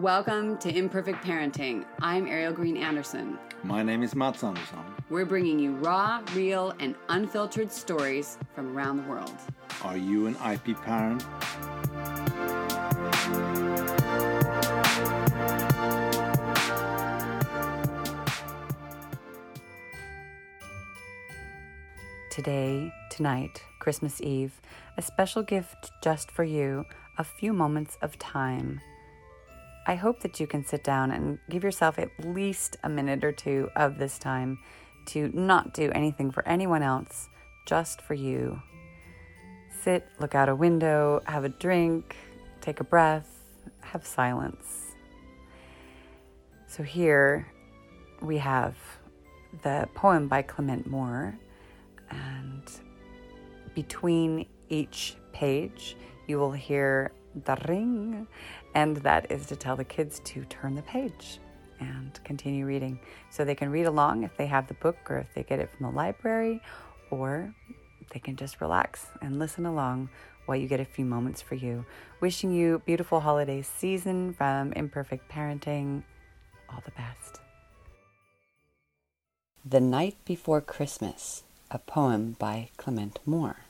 Welcome to Imperfect Parenting. I'm Ariel Green Anderson. My name is Mats Anderson. We're bringing you raw, real, and unfiltered stories from around the world. Are you an IP parent? Today, tonight, Christmas Eve, a special gift just for you, a few moments of time. I hope that you can sit down and give yourself at least a minute or two of this time to not do anything for anyone else, just for you. Sit, look out a window, have a drink, take a breath, have silence. So here we have the poem by Clement Moore, and between each page, you will hear the ring, and that is to tell the kids to turn the page and continue reading. So they can read along if they have the book or if they get it from the library, or they can just relax and listen along while you get a few moments for you. Wishing you beautiful holiday season from Imperfect Parenting. All the best. The Night Before Christmas, a poem by Clement Moore.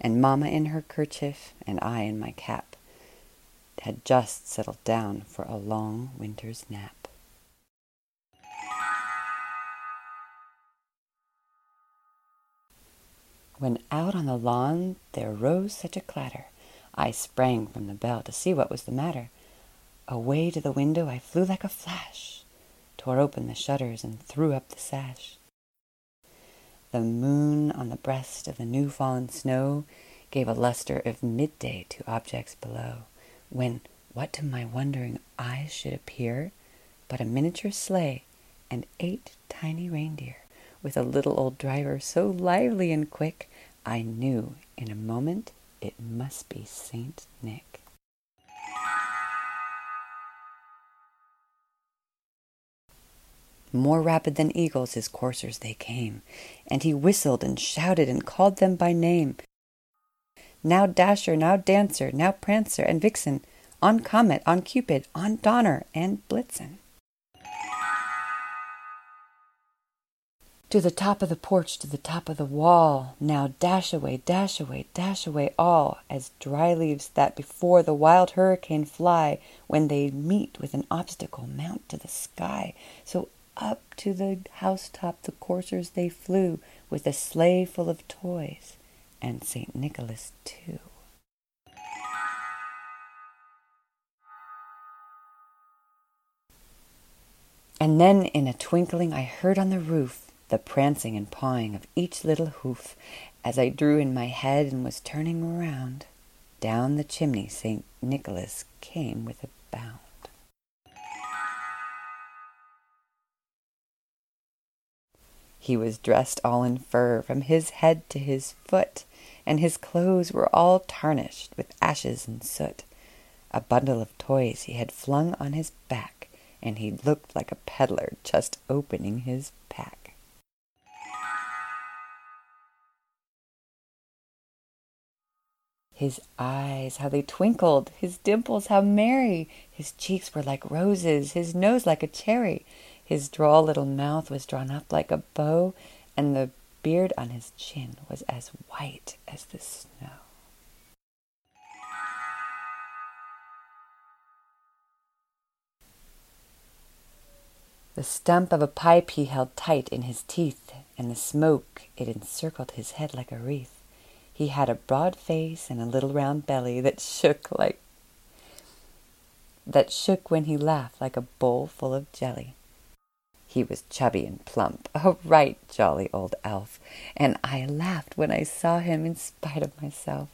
and Mamma in her kerchief and I in my cap had just settled down for a long winter's nap. When out on the lawn there rose such a clatter, I sprang from the bell to see what was the matter. Away to the window I flew like a flash, tore open the shutters and threw up the sash. The moon on the breast of the new fallen snow gave a luster of midday to objects below, when what to my wondering eyes should appear but a miniature sleigh and eight tiny reindeer, with a little old driver so lively and quick, I knew in a moment it must be Saint Nick. More rapid than eagles his coursers they came, and he whistled and shouted and called them by name. Now Dasher, now Dancer, now Prancer and Vixen, on Comet, on Cupid, on Donner and Blitzen. To the top of the porch, to the top of the wall, now dash away, dash away, dash away all, as dry leaves that before the wild hurricane fly, when they meet with an obstacle, mount to the sky. So up to the housetop the coursers they flew, with a sleigh full of toys, and St. Nicholas too. And then in a twinkling I heard on the roof the prancing and pawing of each little hoof, as I drew in my head and was turning around. Down the chimney St. Nicholas came with a bound. He was dressed all in fur from his head to his foot, and his clothes were all tarnished with ashes and soot. A bundle of toys he had flung on his back, and he looked like a peddler just opening his pack. His eyes, how they twinkled, his dimples, how merry! His cheeks were like roses, his nose like a cherry. His droll little mouth was drawn up like a bow, and the beard on his chin was as white as the snow. The stump of a pipe he held tight in his teeth, and the smoke it encircled his head like a wreath. He had a broad face and a little round belly that shook like that shook when he laughed like a bowl full of jelly. He was chubby and plump, a oh, right jolly old elf, and I laughed when I saw him in spite of myself.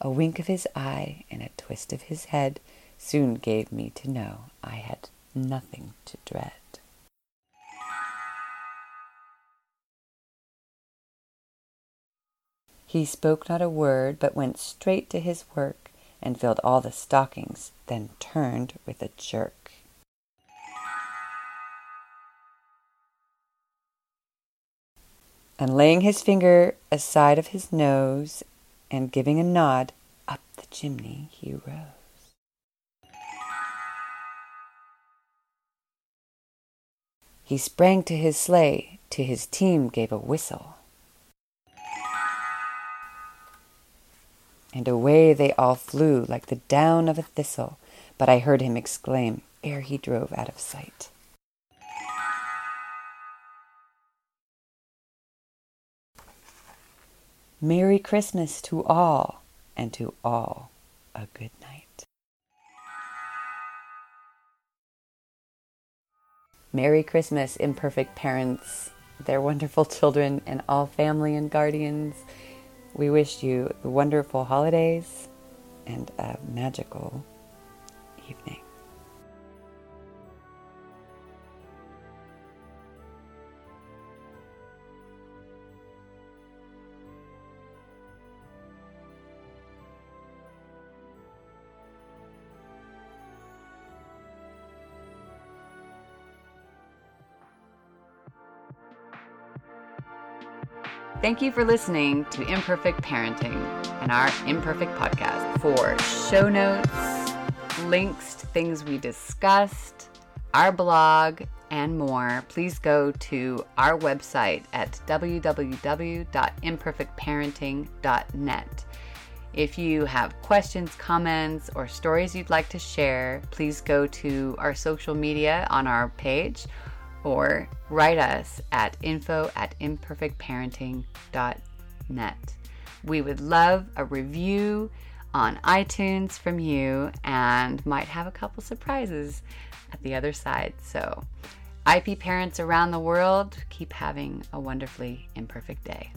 A wink of his eye and a twist of his head soon gave me to know I had nothing to dread. He spoke not a word, but went straight to his work and filled all the stockings, then turned with a jerk. And laying his finger aside of his nose and giving a nod, up the chimney he rose. He sprang to his sleigh, to his team gave a whistle. And away they all flew like the down of a thistle, but I heard him exclaim ere he drove out of sight. Merry Christmas to all, and to all a good night. Merry Christmas, imperfect parents, their wonderful children, and all family and guardians. We wish you wonderful holidays and a magical evening. Thank you for listening to Imperfect Parenting and our Imperfect podcast. For show notes, links to things we discussed, our blog, and more, please go to our website at www.imperfectparenting.net. If you have questions, comments, or stories you'd like to share, please go to our social media on our page or write us at info at imperfectparenting.net. We would love a review on iTunes from you and might have a couple surprises at the other side. So, IP parents around the world, keep having a wonderfully imperfect day.